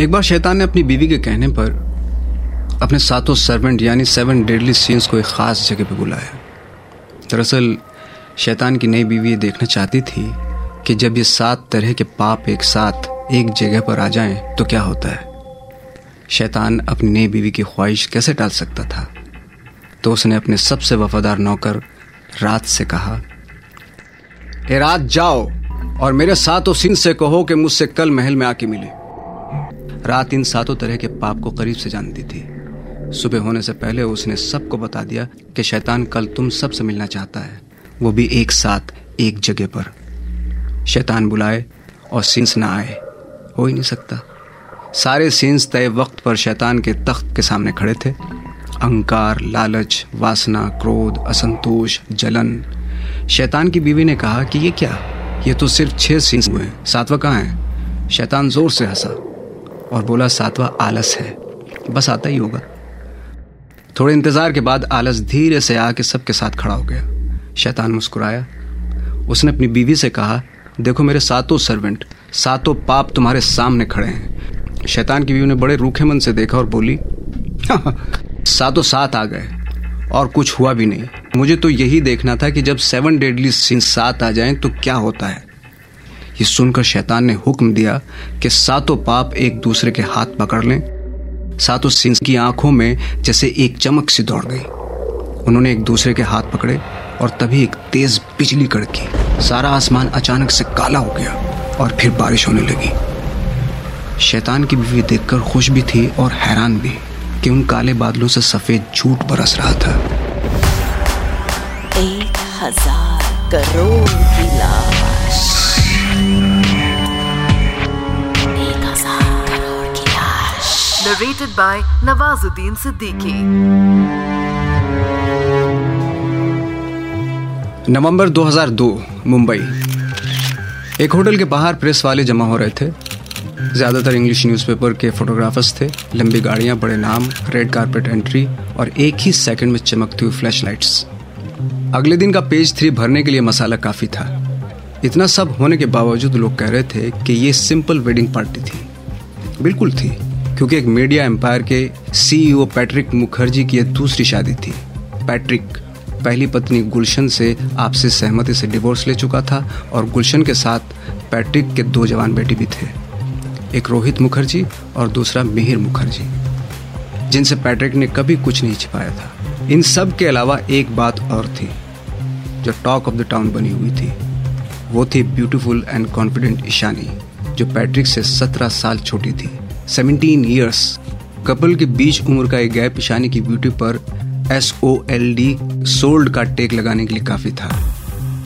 एक बार शैतान ने अपनी बीवी के कहने पर अपने सातों सर्वेंट यानी सेवन डेडली सीन्स को एक खास जगह पर बुलाया। दरअसल, शैतान की नई बीवी ये देखना चाहती थी कि जब ये सात तरह के पाप एक साथ एक जगह पर आ जाएँ तो क्या होता है? शैतान अपनी नई बीवी की ख्वाहिश कैसे टाल सकता था? तो उसने अपने सबसे वफादार नौकर रात से कहा, ए रात जाओ और मेरे सातों सिंह से कहो कि मुझसे कल महल में आके मिले। रात इन सातों तरह के पाप को करीब से जानती थी। सुबह होने से पहले उसने सबको बता दिया कि शैतान कल तुम सबसे मिलना चाहता है। वो भी एक साथ, एक जगह पर। शैतान बुलाए और सिंस ना आए। हो ही नहीं सकता। सारे सीन्स तय वक्त पर शैतान के तख्त के सामने खड़े थे। अहंकार, लालच, वासना, क्रोध, असंतोष, जलन। शैतान की बीवी ने कहा कि ये क्या? ये तो सिर्फ़ छह सीन्स हुए सातवा कहाँ है? शैतान ज़ोर से हंसा। और बोला, सातवा आलस है। बस आता ही होगा। थोड़े इंतज़ार के बाद आलस धीरे से आके सबके साथ खड़ा हो गया। शैतान मुस्कुराया। उसने अपनी बीवी से कहा, देखो मेरे सातों सर्वेंट सातों पाप तुम्हारे सामने खड़े हैं। शैतान की बीवी ने बड़े रूखे मन से देखा और बोली, सातों सात आ गए और कुछ हुआ भी नहीं। मुझे तो यही देखना था कि जब सेवन डेडली सीन सात आ जाएँ तो क्या होता है? ये सुनकर शैतान ने हुक्म दिया कि सातों पाप एक दूसरे के हाथ पकड़ लें। सातों सिंस की आँखों में जैसे एक चमक सी दौड़ गई। उन्होंने एक दूसरे के हाथ पकड़े और तभी एक तेज बिजली कड़की। सारा आसमान अचानक से काला हो गया और फिर बारिश होने लगी। शैतान की बीवी देखकर खुश भी थी और हैरान भी कि उन काले बादलों से सफ़ेद झूठ बरस रहा था। एक हज़ार करोड़ की narrated by Nawazuddin Siddiqui. नवंबर 2002 मुंबई। एक होटल के बाहर प्रेस वाले जमा हो रहे थे। ज़्यादातर इंग्लिश न्यूज़पेपर के फोटोग्राफर्स थे। लंबी गाड़ियाँ, बड़े नाम रेड कारपेट एंट्री और एक ही सेकंड में चमकती हुई फ्लैश लाइट्स अगले दिन का पेज थ्री भरने के लिए मसाला काफ़ी था। इतना सब होने के बावजूद लोग कह रहे थे कि ये सिंपल वेडिंग पार्टी थी। बिल्कुल थी। क्योंकि एक मीडिया एम्पायर के सीईओ पैट्रिक मुखर्जी की यह दूसरी शादी थी। पैट्रिक, पहली पत्नी गुलशन से आपसी सहमति से डिवोर्स ले चुका था और गुलशन के साथ पैट्रिक के दो जवान बेटे भी थे। एक रोहित मुखर्जी और दूसरा मिहिर मुखर्जी, जिनसे पैट्रिक ने कभी कुछ नहीं छिपाया था। इन सब के अलावा एक बात और थी, जो टॉक ऑफ़ द टाउन बनी हुई थी। वो थी ब्यूटीफुल एंड कॉन्फिडेंट ईशानी, जो पैट्रिक से सत्रह साल छोटी थी। सेवनटीन ईयर्स कपल के बीच उम्र का एक गैप ईशानी की ब्यूटी पर S O L D sold का टेक लगाने के लिए काफ़ी था।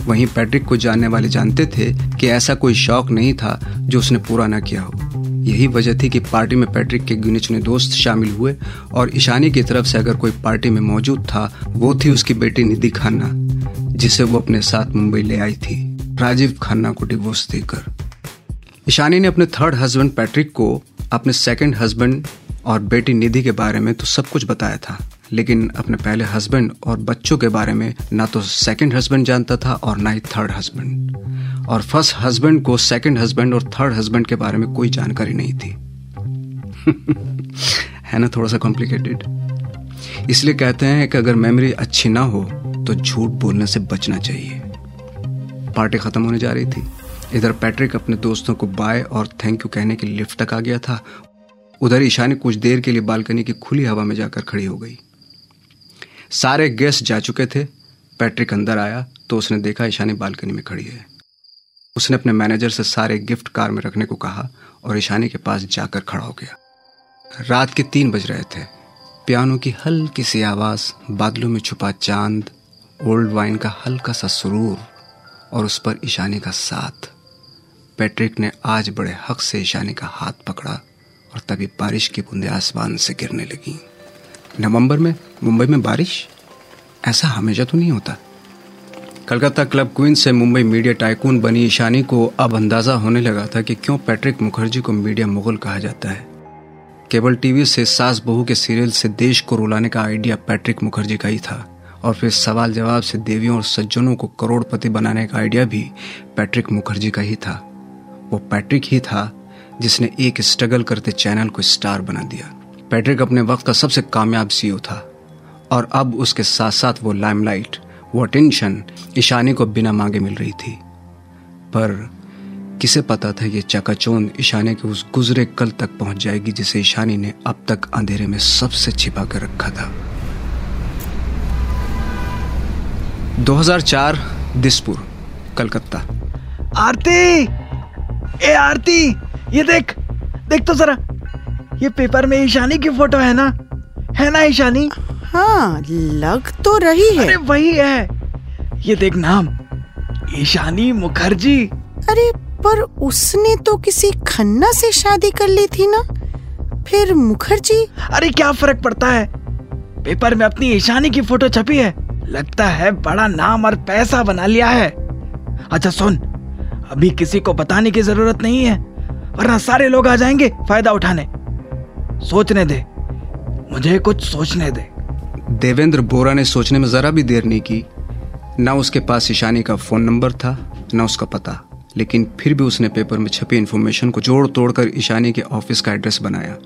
वहीं पैट्रिक को जानने वाले जानते थे कि ऐसा कोई शौक नहीं था जो उसने पूरा ना किया हो। यही वजह थी कि पार्टी में पैट्रिक के गिने चुने दोस्त शामिल हुए और ईशानी की तरफ़ से अगर कोई पार्टी में मौजूद था, वो थी उसकी बेटी निधि खन्ना, जिसे वो अपने साथ मुंबई ले आई थी। राजीव खन्ना को डिवोर्स देकर। ईशानी ने अपने थर्ड हस्बैंड पैट्रिक को अपने सेकंड हस्बैंड और बेटी निधि के बारे में तो सब कुछ बताया था, लेकिन अपने पहले हस्बैंड और बच्चों के बारे में ना तो सेकंड हस्बैंड जानता था और ना ही थर्ड हस्बैंड और फ़र्स्ट हस्बैंड को सेकंड हस्बैंड और थर्ड हस्बैंड के बारे में कोई जानकारी नहीं थी। है ना थोड़ा सा कॉम्प्लिकेटेड इसलिए कहते हैं कि अगर मेमोरी अच्छी ना हो तो झूठ बोलने से बचना चाहिए। पार्टी खत्म होने जा रही थी। इधर पैट्रिक अपने दोस्तों को बाय और थैंक यू कहने के लिए लिफ्ट तक आ गया था। उधर ईशानी कुछ देर के लिए बालकनी की खुली हवा में जाकर खड़ी हो गई। सारे गेस्ट जा चुके थे। पैट्रिक अंदर आया तो उसने देखा ईशानी बालकनी में खड़ी है। उसने अपने मैनेजर से सारे गिफ्ट कार में रखने को कहा और ईशानी के पास जाकर खड़ा हो गया। रात के तीन बज रहे थे। पियानो की हल्की सी आवाज़, बादलों में छुपा चाँद ओल्ड वाइन का हल्का सा सुरूर और उस पर ईशानी का साथ। पैट्रिक ने आज बड़े हक से ईशानी का हाथ पकड़ा और तभी बारिश की बूंदें आसमान से गिरने लगी। नवंबर में, मुंबई में बारिश? ऐसा हमेशा तो नहीं होता। कलकत्ता क्लब क्वीन से मुंबई मीडिया टाइकून बनी ईशानी को अब अंदाज़ा होने लगा था कि क्यों पैट्रिक मुखर्जी को मीडिया मुगल कहा जाता है। केबल टीवी से सास बहू के सीरियल से देश को रुलाने का आइडिया पैट्रिक मुखर्जी का ही था और फिर सवाल जवाब से देवियों और सज्जनों को करोड़पति बनाने का आइडिया भी पैट्रिक मुखर्जी का ही था। वो पैट्रिक ही था जिसने एक स्ट्रगल करते चैनल को स्टार बना दिया। पैट्रिक अपने वक्त का सबसे कामयाब सीईओ था और अब उसके साथ साथ वो लाइमलाइट, वो अटेंशन, ईशानी को बिना मांगे मिल रही थी। पर किसे पता था ये चकाचौंध ईशानी के उस गुजरे कल तक पहुँच जाएगी जिसे ईशानी ने अब तक अंधेरे में सबसे छिपा कर रखा था। 2004 दिसपुर, कलकत्ता। आरती! ए आरती ये देख देख तो जरा। ये पेपर में ईशानी की फ़ोटो है ना? है ना ईशानी? हाँ लग तो रही है। अरे वही है। ये देख नाम ईशानी मुखर्जी। अरे पर उसने तो किसी खन्ना से शादी कर ली थी ना? फिर मुखर्जी? अरे क्या फ़र्क पड़ता है? पेपर में अपनी ईशानी की फ़ोटो छपी है। लगता है बड़ा नाम और पैसा बना लिया है। अच्छा सुन अभी किसी को बताने की ज़रूरत नहीं है, वरना सारे लोग आ जाएँगे फ़ायदा उठाने। सोचने दे, मुझे कुछ सोचने दे। देवेंद्र बोरा ने सोचने में जरा भी देर नहीं की। ना उसके पास ईशानी का फ़ोन नंबर था, ना उसका पता, लेकिन फिर भी उसने पेपर में छपी इन्फॉर्मेशन को जोड़ तोड़कर ईशानी के ऑफ़िस का एड्रेस बनाया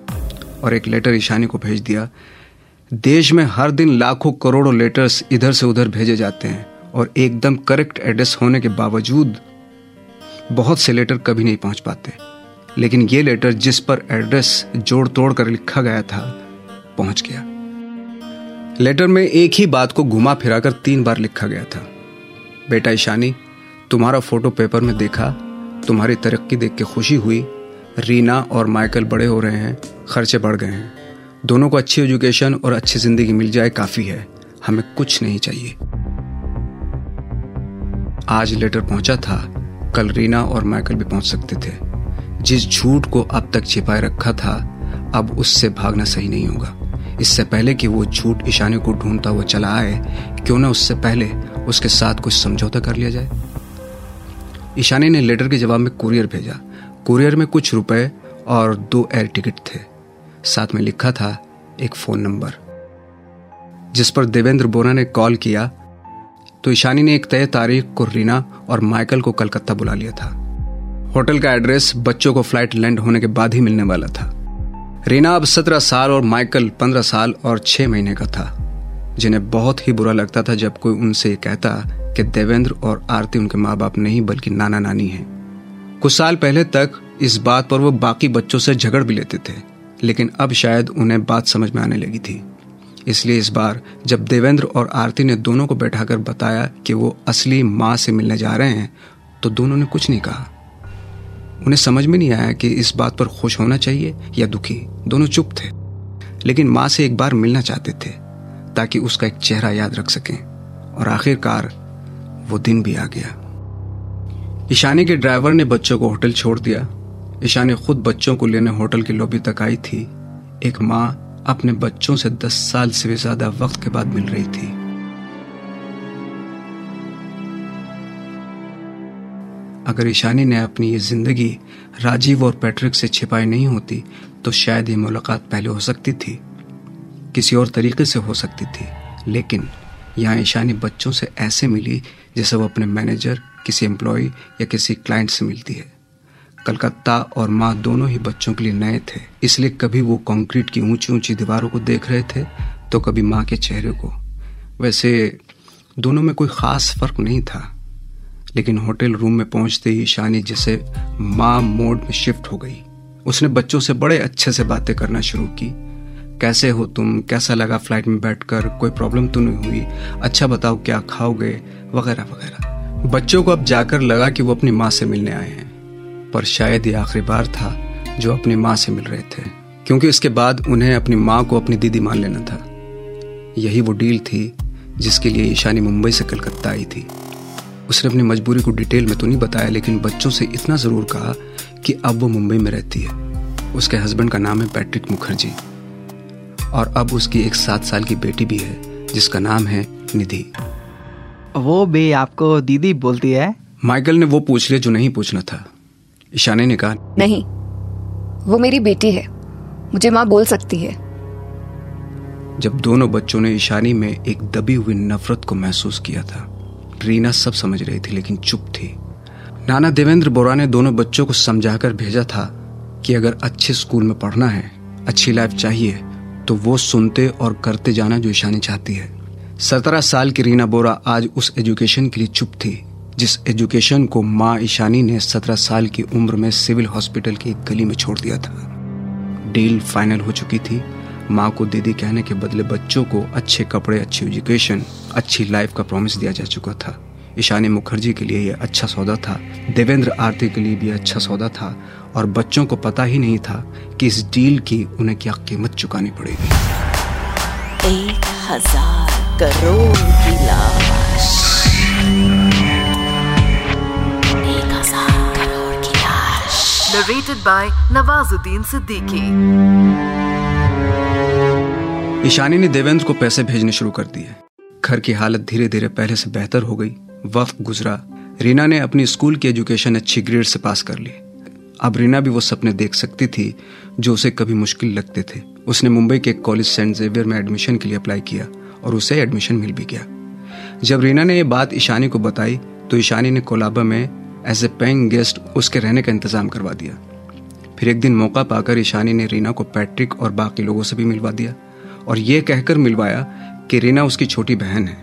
और एक लेटर ईशानी को भेज दिया। देश में हर दिन लाखों करोड़ों लेटर्स इधर से उधर भेजे जाते हैं और एकदम करेक्ट एड्रेस होने के बावजूद बहुत से लेटर कभी नहीं पहुँच पाते। लेकिन ये लेटर जिस पर एड्रेस जोड़ तोड़ कर लिखा गया था, पहुँच गया। लेटर में एक ही बात को घुमा फिराकर तीन बार लिखा गया था। बेटा ईशानी, तुम्हारा फ़ोटो पेपर में देखा, तुम्हारी तरक्की देख के खुशी हुई, रीना और माइकल बड़े हो रहे हैं, खर्चे बढ़ गए हैं। दोनों को अच्छी एजुकेशन और अच्छी ज़िंदगी मिल जाए काफ़ी है, हमें कुछ नहीं चाहिए। आज लेटर पहुँचा था कल रीना और माइकल भी पहुँच सकते थे। जिस झूठ को अब तक छिपाए रखा था, अब उससे भागना सही नहीं होगा। इससे पहले कि वो झूठ ईशानी को ढूंढता हुआ चला आए, क्यों ना उससे पहले उसके साथ कुछ समझौता कर लिया जाए? ईशानी ने लेटर के जवाब में कुरियर भेजा। कुरियर में कुछ रुपए और दो एयर टिकट थे। साथ में लिखा था एक फ़ोन नंबर। जिस पर देवेंद्र बोरा ने कॉल किया तो ईशानी ने एक तय तारीख को रीना और माइकल को कलकत्ता बुला लिया था। होटल का एड्रेस बच्चों को फ़्लाइट लैंड होने के बाद ही मिलने वाला था। रीना अब सत्रह साल और माइकल पंद्रह साल और छह महीने का था, जिन्हें बहुत ही बुरा लगता था जब कोई उनसे कहता कि देवेंद्र और आरती उनके माँ बाप नहीं, बल्कि नाना नानी हैं। कुछ साल पहले तक इस बात पर वो बाकी बच्चों से झगड़ भी लेते थे, लेकिन अब शायद उन्हें बात समझ में आने लगी थी। इसलिए इस बार जब देवेंद्र और आरती ने दोनों को बैठाकर बताया कि वो असली माँ से मिलने जा रहे हैं तो दोनों ने कुछ नहीं कहा। उन्हें समझ में नहीं आया कि इस बात पर खुश होना चाहिए या दुखी। दोनों चुप थे, लेकिन माँ से एक बार मिलना चाहते थे, ताकि उसका एक चेहरा याद रख सकें, और आखिरकार वो दिन भी आ गया। ईशानी के ड्राइवर ने बच्चों को होटल छोड़ दिया। ईशानी खुद बच्चों को लेने होटल की लॉबी तक आई थी। एक माँ अपने बच्चों से दस साल से भी ज़्यादा वक्त के बाद मिल रही थी। अगर ईशानी ने अपनी ये ज़िंदगी राजीव और पैट्रिक से छिपाई नहीं होती तो शायद ये मुलाकात पहले हो सकती थी। किसी और तरीके से हो सकती थी, लेकिन यहाँ ईशानी बच्चों से ऐसे मिली, जैसे वो अपने मैनेजर, किसी एम्प्लॉय या किसी क्लाइंट से मिलती है। कलकत्ता और माँ दोनों ही बच्चों के लिए नए थे। इसलिए कभी वो कंक्रीट की ऊँची ऊँची दीवारों को देख रहे थे तो कभी माँ के चेहरे को। वैसे दोनों में कोई खास फ़र्क नहीं था। लेकिन होटल रूम में पहुँचते ही शानी जैसे माँ मोड में शिफ्ट हो गई। उसने बच्चों से बड़े अच्छे से बातें करना शुरू की। कैसे हो तुम? कैसा लगा फ़्लाइट में बैठकर? कोई प्रॉब्लम तो नहीं हुई? अच्छा बताओ, क्या खाओगे? वगैरह वगैरह। बच्चों को अब जाकर लगा कि वो अपनी माँ से मिलने आए हैं। पर शायद ये आखिरी बार था जो अपनी माँ से मिल रहे थे क्योंकि इसके बाद उन्हें अपनी माँ को अपनी दीदी मान लेना था। यही वो डील थी जिसके लिए ईशानी मुंबई से कलकत्ता आई थी। उसने अपनी मजबूरी को डिटेल में तो नहीं बताया लेकिन बच्चों से इतना ज़रूर कहा कि अब वो मुंबई में रहती है। उसके हस्बैंड का नाम है पैट्रिक मुखर्जी और अब उसकी एक सात साल की बेटी भी है जिसका नाम है निधि। वो भी आपको दीदी बोलती है? माइकल ने वो पूछ लिया जो नहीं पूछना था। ईशानी ने कहा नहीं वो मेरी बेटी है। मुझे माँ बोल सकती है। जब दोनों बच्चों ने ईशानी में एक दबी हुई नफरत को महसूस किया था रीना सब समझ रही थी लेकिन चुप थी। नाना देवेंद्र बोरा ने दोनों बच्चों को समझाकर भेजा था कि अगर अच्छे स्कूल में पढ़ना है अच्छी लाइफ चाहिए तो वो सुनते और करते जाना जो ईशानी चाहती है। सत्रह साल की रीना बोरा आज उस एजुकेशन के लिए चुप थी। जिस एजुकेशन को माँ ईशानी ने सत्रह साल की उम्र में सिविल हॉस्पिटल की एक गली में छोड़ दिया था। डील फाइनल हो चुकी थी। माँ को दीदी कहने के बदले बच्चों को अच्छे कपड़े, अच्छी एजुकेशन, अच्छी लाइफ का प्रॉमिस दिया जा चुका था। ईशानी मुखर्जी के लिए यह अच्छा सौदा था। देवेंद्र आरती के लिए भी अच्छा सौदा था। और बच्चों को पता ही नहीं था कि इस डील की उन्हें क्या कीमत चुकानी पड़ेगी। एक हज़ार करोड़ की लाश Narrated by Nawazuddin Siddiqui. Ishani ने देवेंद्र को पैसे भेजने शुरू कर दिए। घर की हालत धीरे धीरे पहले से बेहतर हो गई। वक्त गुजरा। रीना ने अपनी स्कूल की एजुकेशन अच्छी ग्रेड से पास कर ली। अब रीना भी वो सपने देख सकती थी, जो उसे कभी मुश्किल लगते थे। उसने मुंबई के कॉलेज सेंट जेवियर में एडमिशन के लिए अप्लाई किया और उसे एडमिशन मिल भी गया। जब रीना ने ये बात ईशानी को बताई तो ईशानी ने कोलाबा में एज ए पेइंग गेस्ट उसके रहने का इंतज़ाम करवा दिया। फिर एक दिन मौका पाकर ईशानी ने रीना को पैट्रिक और बाकी लोगों से भी मिलवा दिया। और ये कहकर मिलवाया कि रीना उसकी छोटी बहन है,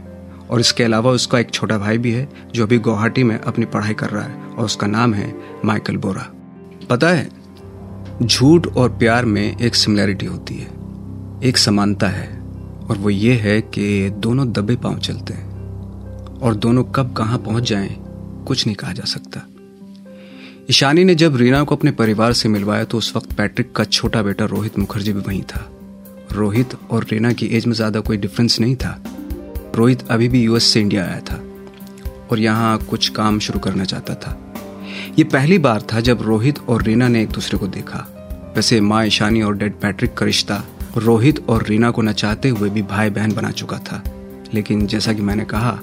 और इसके अलावा उसका एक छोटा भाई भी है, जो अभी गुवाहाटी में अपनी पढ़ाई कर रहा है, और उसका नाम है माइकल बोरा। पता है, झूठ और प्यार में एक सिमिलैरिटी होती है, एक समानता है, और वो ये है कि दोनों दबे पाँव चलते हैं, और दोनों कब कहाँ पहुँच जाएँ कुछ नहीं कहा जा सकता। ईशानी ने जब रीना को अपने परिवार से मिलवाया तो उस वक्त पैट्रिक का छोटा बेटा रोहित मुखर्जी भी वहीं था। रोहित और रीना की एज में ज़्यादा कोई डिफरेंस नहीं था। रोहित अभी भी यूएस से इंडिया आया था और यहाँ कुछ काम शुरू करना चाहता था। ये पहली बार था जब रोहित और रीना ने एक दूसरे को देखा। वैसे माँ ईशानी और डेड पैट्रिक का रिश्ता रोहित और रीना को न चाहते हुए भी भाई बहन बना चुका था। लेकिन जैसा कि मैंने कहा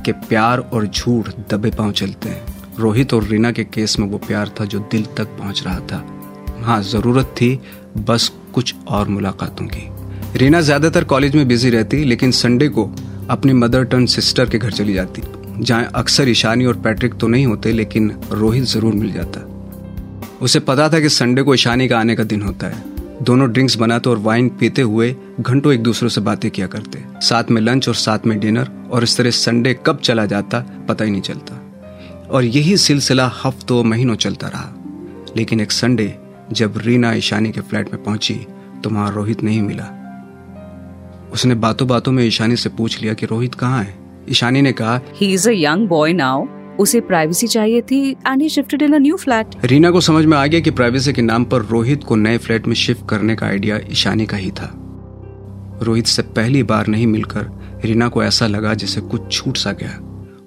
कि प्यार और झूठ दबे पाँव चलते हैं। रोहित और रीना के केस में वो प्यार था जो दिल तक पहुँच रहा था। हाँ ज़रूरत थी बस कुछ और मुलाकातों की। रीना ज़्यादातर कॉलेज में बिज़ी रहती, लेकिन संडे को अपनी मदर टर्न सिस्टर के घर चली जाती। जहाँ अक्सर ईशानी और पैट्रिक तो नहीं होते, लेकिन रोहित ज़रूर मिल जाता। उसे पता था कि संडे को ईशानी का आने का दिन होता है। दोनों ड्रिंक्स बनाते और वाइन पीते हुए घंटों एक दूसरे से बातें किया करते। साथ में लंच और साथ में डिनर, और इस तरह संडे कब चला जाता, पता ही नहीं चलता। और यही सिलसिला हफ्तों, महीनों चलता रहा। लेकिन एक संडे, जब रीना ईशानी के फ्लैट में पहुँची तो वहाँ रोहित नहीं मिला। उसने बातों बातों में ईशानी से पूछ लिया कि रोहित कहाँ है? ईशानी ने कहा ही is a young boy now उसे प्राइवेसी चाहिए थी। And he shifted in a new flat Reena को समझ में आ गया कि प्राइवेसी के नाम पर रोहित को नए फ्लैट में शिफ्ट करने का आइडिया ईशानी का ही था। रोहित से पहली बार नहीं मिलकर रीना को ऐसा लगा जैसे कुछ छूट सा गया।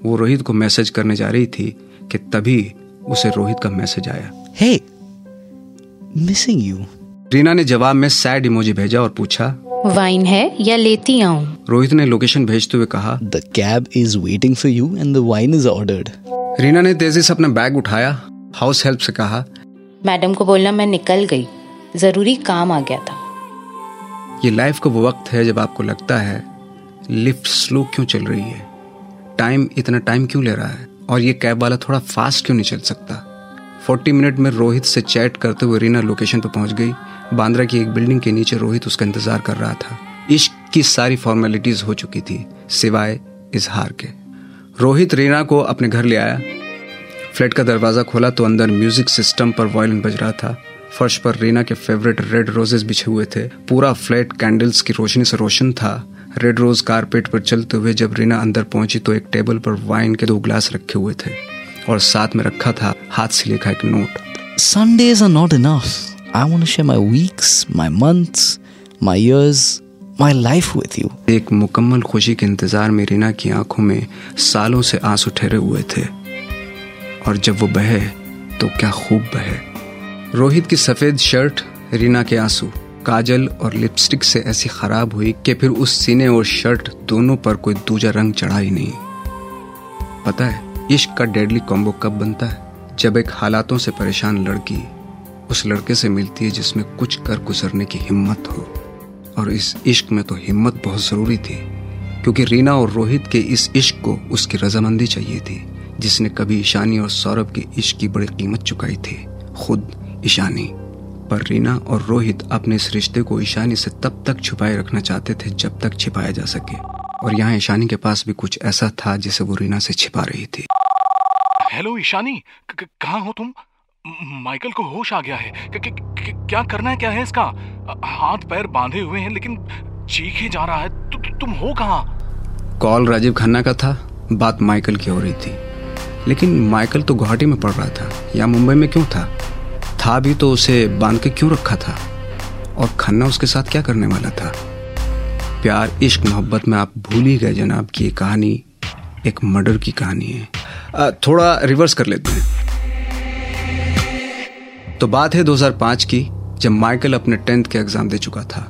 वो रोहित को मैसेज करने जा रही थी कि तभी उसे रोहित का मैसेज आया। Hey, missing you. रीना ने जवाब में सैड इमोजी भेजा और पूछा वाइन है या लेती आऊँ? रोहित ने लोकेशन भेजते हुए कहा The cab is waiting for you and the wine is ordered. Reena ने तेज़ी से अपना बैग उठाया हाउस हेल्प से कहा मैडम को बोलना मैं निकल गई। ज़रूरी काम आ गया था। ये लाइफ का वो वक्त है जब आपको लगता है लिफ्ट स्लो क्यों चल रही है? टाइम इतना टाइम क्यों ले रहा है? और ये कैब वाला थोड़ा फास्ट क्यों नहीं चल सकता? 40 मिनट में रोहित से चैट करते हुए रीना लोकेशन पर पहुँच गई। बांद्रा की एक बिल्डिंग के नीचे रोहित उसका इंतज़ार कर रहा था। इश्क की सारी फॉर्मेलिटीज हो चुकी थी, सिवाय इजहार के। रोहित रीना को अपने घर ले आया। फ्लैट का दरवाज़ा खोला तो अंदर म्यूज़िक सिस्टम पर वायलिन बज रहा था। फर्श पर रीना के फेवरेट रेड रोजेस बिछे हुए थे। पूरा फ्लैट कैंडल्स की रोशनी से रोशन था। रेड रोज कारपेट पर चलते हुए जब रीना अंदर पहुँची तो एक टेबल पर वाइन के दो ग्लास रखे हुए थे। और साथ में रखा था हाथ से लिखा एक note Sundays are not enough. I want to share my weeks, my months, my years, my life with you. एक मुकम्मल खुशी के इंतज़ार में रीना की आँखों में सालों से आँसू ठहरे हुए थे और जब वो बहे तो क्या खूब बहे रोहित की सफ़ेद शर्ट रीना के आँसू काजल और लिपस्टिक से ऐसी खराब हुई कि फिर उस सीने और शर्ट दोनों पर कोई दूजा रंग चढ़ा ही नहीं पता है इश्क का डेडली कॉम्बो कब बनता है? जब एक हालातों से परेशान लड़की उस लड़के से मिलती है जिसमें कुछ कर गुजरने की हिम्मत हो। और इस इश्क में तो हिम्मत बहुत ज़रूरी थी, क्योंकि रीना और रोहित के इस इश्क को उसकी रजामंदी चाहिए थी, जिसने कभी ईशानी और सौरभ के इश्क की बड़ी कीमत चुकाई थी। खुद ईशानी। पर रीना और रोहित अपने इस रिश्ते को ईशानी से तब तक छुपाए रखना चाहते थे जब तक छिपाया जा सके। और यहाँ ईशानी के पास भी कुछ ऐसा था जिसे वो रीना से छिपा रही थी। हेलो ईशानी। कहाँ हो तुम? माइकल को होश आ गया है। क- क- क- क्या करना है क्या है इसका? हाथ पैर बांधे हुए हैं लेकिन चीखे जा रहा है। तु, तु, तुम हो कहाँ? कॉल राजीव खन्ना का था। बात माइकल की हो रही थी। लेकिन माइकल तो गुवाहाटी में पढ़ रहा था या मुंबई में क्यों था? था भी तो उसे बाँध के क्यों रखा था? और खन्ना उसके साथ क्या करने वाला था? प्यार इश्क मोहब्बत में आप भूल ही गए जनाब की कहानी। एक मर्डर की कहानी है। थोड़ा रिवर्स कर लेते हैं। तो बात है 2005 की, जब माइकल अपने टेंथ के एग्ज़ाम दे चुका था।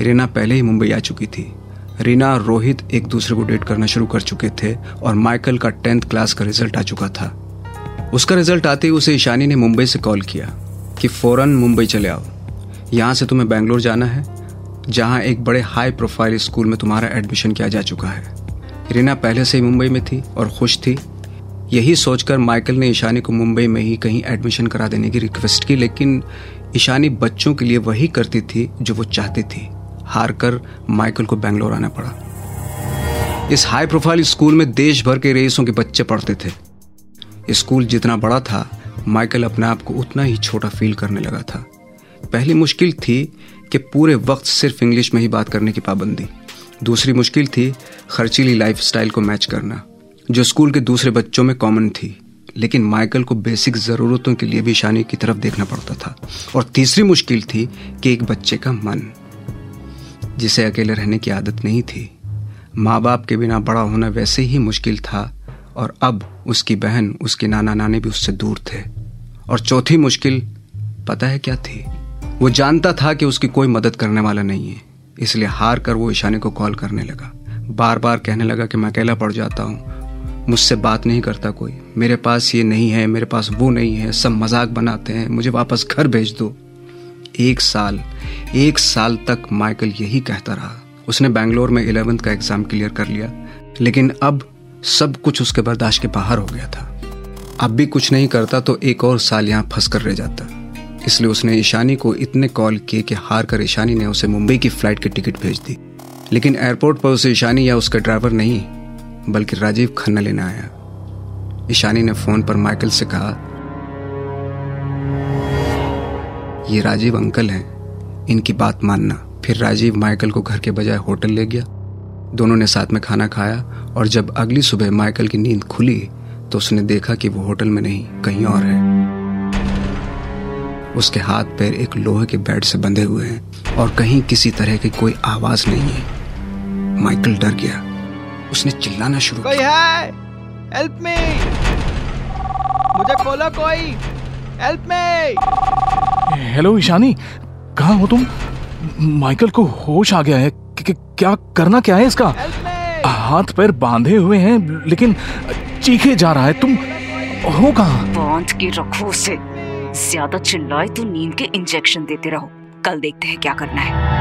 रीना पहले ही मुंबई आ चुकी थी। रीना और रोहित एक दूसरे को डेट करना शुरू कर चुके थे और माइकल का टेंथ क्लास का रिज़ल्ट आ चुका था। उसका रिज़ल्ट आते ही उसे ईशानी ने मुंबई से कॉल किया कि फ़ौरन मुंबई चले आओ। यहाँ से तुम्हें बैंगलोर जाना है, जहाँ एक बड़े हाई प्रोफ़ाइल स्कूल में तुम्हारा एडमिशन किया जा चुका है। रीना पहले से ही मुंबई में थी और खुश थी। यही सोचकर माइकल ने ईशानी को मुंबई में ही कहीं एडमिशन करा देने की रिक्वेस्ट की, लेकिन ईशानी बच्चों के लिए वही करती थी जो वो चाहती थी। हार कर माइकल को बैंगलोर आना पड़ा। इस हाई प्रोफ़ाइल स्कूल में देश भर के रईसों के बच्चे पढ़ते थे। स्कूल जितना बड़ा था, माइकल अपने आप को उतना ही छोटा फील करने लगा था। पहली मुश्किल थी कि पूरे वक्त सिर्फ़ इंग्लिश में ही बात करने की पाबंदी। दूसरी मुश्किल थी खर्चीली लाइफस्टाइल को मैच करना, जो स्कूल के दूसरे बच्चों में कॉमन थी। लेकिन माइकल को बेसिक ज़रूरतों के लिए भी शानी की तरफ़ देखना पड़ता था। और तीसरी मुश्किल थी कि एक बच्चे का मन, जिसे अकेले रहने की आदत नहीं थी। माँ बाप के बिना बड़ा होना वैसे ही मुश्किल था, और अब उसकी बहन, उसके नाना नानी भी उससे दूर थे। और चौथी मुश्किल पता है क्या थी? वो जानता था कि उसकी कोई मदद करने वाला नहीं है। इसलिए हार कर वो ईशानी को कॉल करने लगा। बार बार कहने लगा कि मैं अकेला पड़ जाता हूँ। मुझसे बात नहीं करता कोई। मेरे पास ये नहीं है, मेरे पास वो नहीं है। सब मज़ाक बनाते हैं। मुझे वापस घर भेज दो। एक साल एक साल तक माइकल यही कहता रहा। उसने बैंगलोर में इलेवेंथ का एग्ज़ाम क्लियर कर लिया। लेकिन अब सब कुछ उसके बर्दाश्त के बाहर हो गया था। अब भी कुछ नहीं करता तो एक और साल यहाँ फंस कर रह जाता। इसलिए उसने ईशानी को इतने कॉल किए कि हार कर ईशानी ने उसे मुंबई की फ़्लाइट की टिकट भेज दी। लेकिन एयरपोर्ट पर उसे ईशानी या उसका ड्राइवर नहीं, बल्कि राजीव खन्ना लेने आया। ईशानी ने फ़ोन पर माइकल से कहा, ये राजीव अंकल हैं, इनकी बात मानना। फिर राजीव माइकल को घर के बजाय होटल ले गया। दोनों ने साथ में खाना खाया, और जब अगली सुबह माइकल की नींद खुली तो उसने देखा कि वो होटल में नहीं, कहीं और है। उसके हाथ पैर एक लोहे के बेड से बंधे हुए हैं और कहीं किसी तरह की कोई आवाज़ नहीं है। माइकल डर गया। उसने चिल्लाना शुरू कोई है? हेल्प मी मुझे खोलो कोई। Help me hello Ishani. कहाँ हो तुम? माइकल को होश आ गया है। कि, कि, क्या करना क्या है इसका? हाथ पैर बांधे हुए हैं लेकिन चीखे जा रहा है। तुम हो कहाँ? बाँध के रखो उसे। ज़्यादा चिल्लाए तो नींद के इंजेक्शन देते रहो। कल देखते हैं क्या करना है।